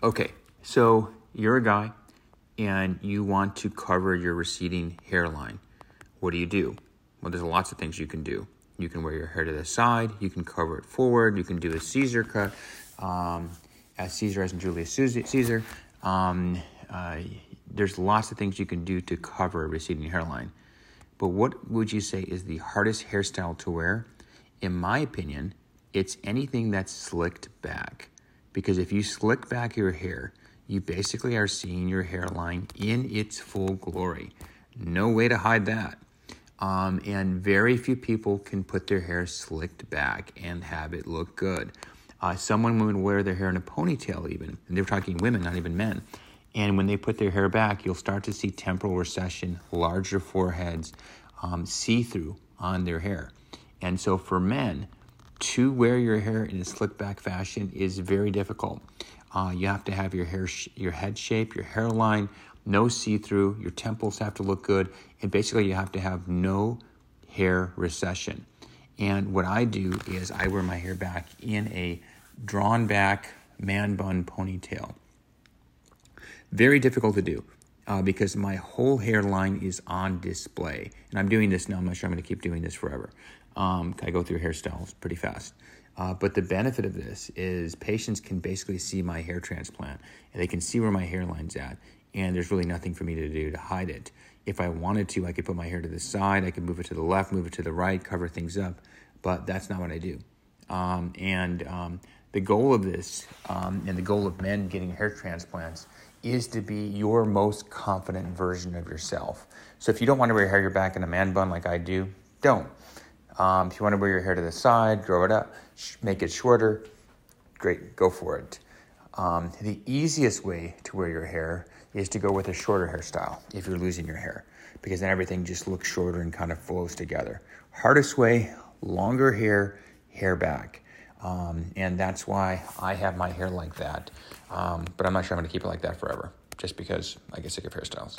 Okay, so you're a guy and you want to cover your receding hairline. What do you do? Well, there's lots of things you can do. You can wear your hair to the side, you can cover it forward, you can do a Caesar cut, um, as Caesar as in Julius Caesar. Um, uh, there's lots of things you can do to cover a receding hairline. But what would you say is the hardest hairstyle to wear? In my opinion, it's anything that's slicked back. Because if you slick back your hair, you basically are seeing your hairline in its full glory. No way to hide that. Um, and very few people can put their hair slicked back and have it look good. Uh, would wear their hair in a ponytail, even. And they're talking women, not even men. And when they put their hair back, you'll start to see temporal recession, larger foreheads, um, see through on their hair. And so for men, to wear your hair in a slick back fashion is very difficult. Uh, you have to have your hair, sh- your head shape, your hairline, no see through. Your temples have to look good, and basically you have to have no hair recession. And what I do is I wear my hair back in a drawn back man bun ponytail. Very difficult to do uh, because my whole hairline is on display. And I'm doing this now. I'm not sure I'm going to keep doing this forever. Um, I go through hairstyles pretty fast. Uh, but the benefit of this is patients can basically see my hair transplant and they can see where my hairline's at. And there's really nothing for me to do to hide it. If I wanted to, I could put my hair to the side, I could move it to the left, move it to the right, cover things up. But that's not what I do. Um, and um, the goal of this um, and the goal of men getting hair transplants is to be your most confident version of yourself. So if you don't want to wear your hair back in a man bun like I do, don't. Um, if you want to wear your hair to the side, grow it up, make it shorter, great, go for it. Um, the easiest way to wear your hair is to go with a shorter hairstyle if you're losing your hair, because then everything just looks shorter and kind of flows together. Hardest way, longer hair, hair back. Um, and that's why I have my hair like that. Um, but I'm not sure I'm going to keep it like that forever, just because I get sick of hairstyles.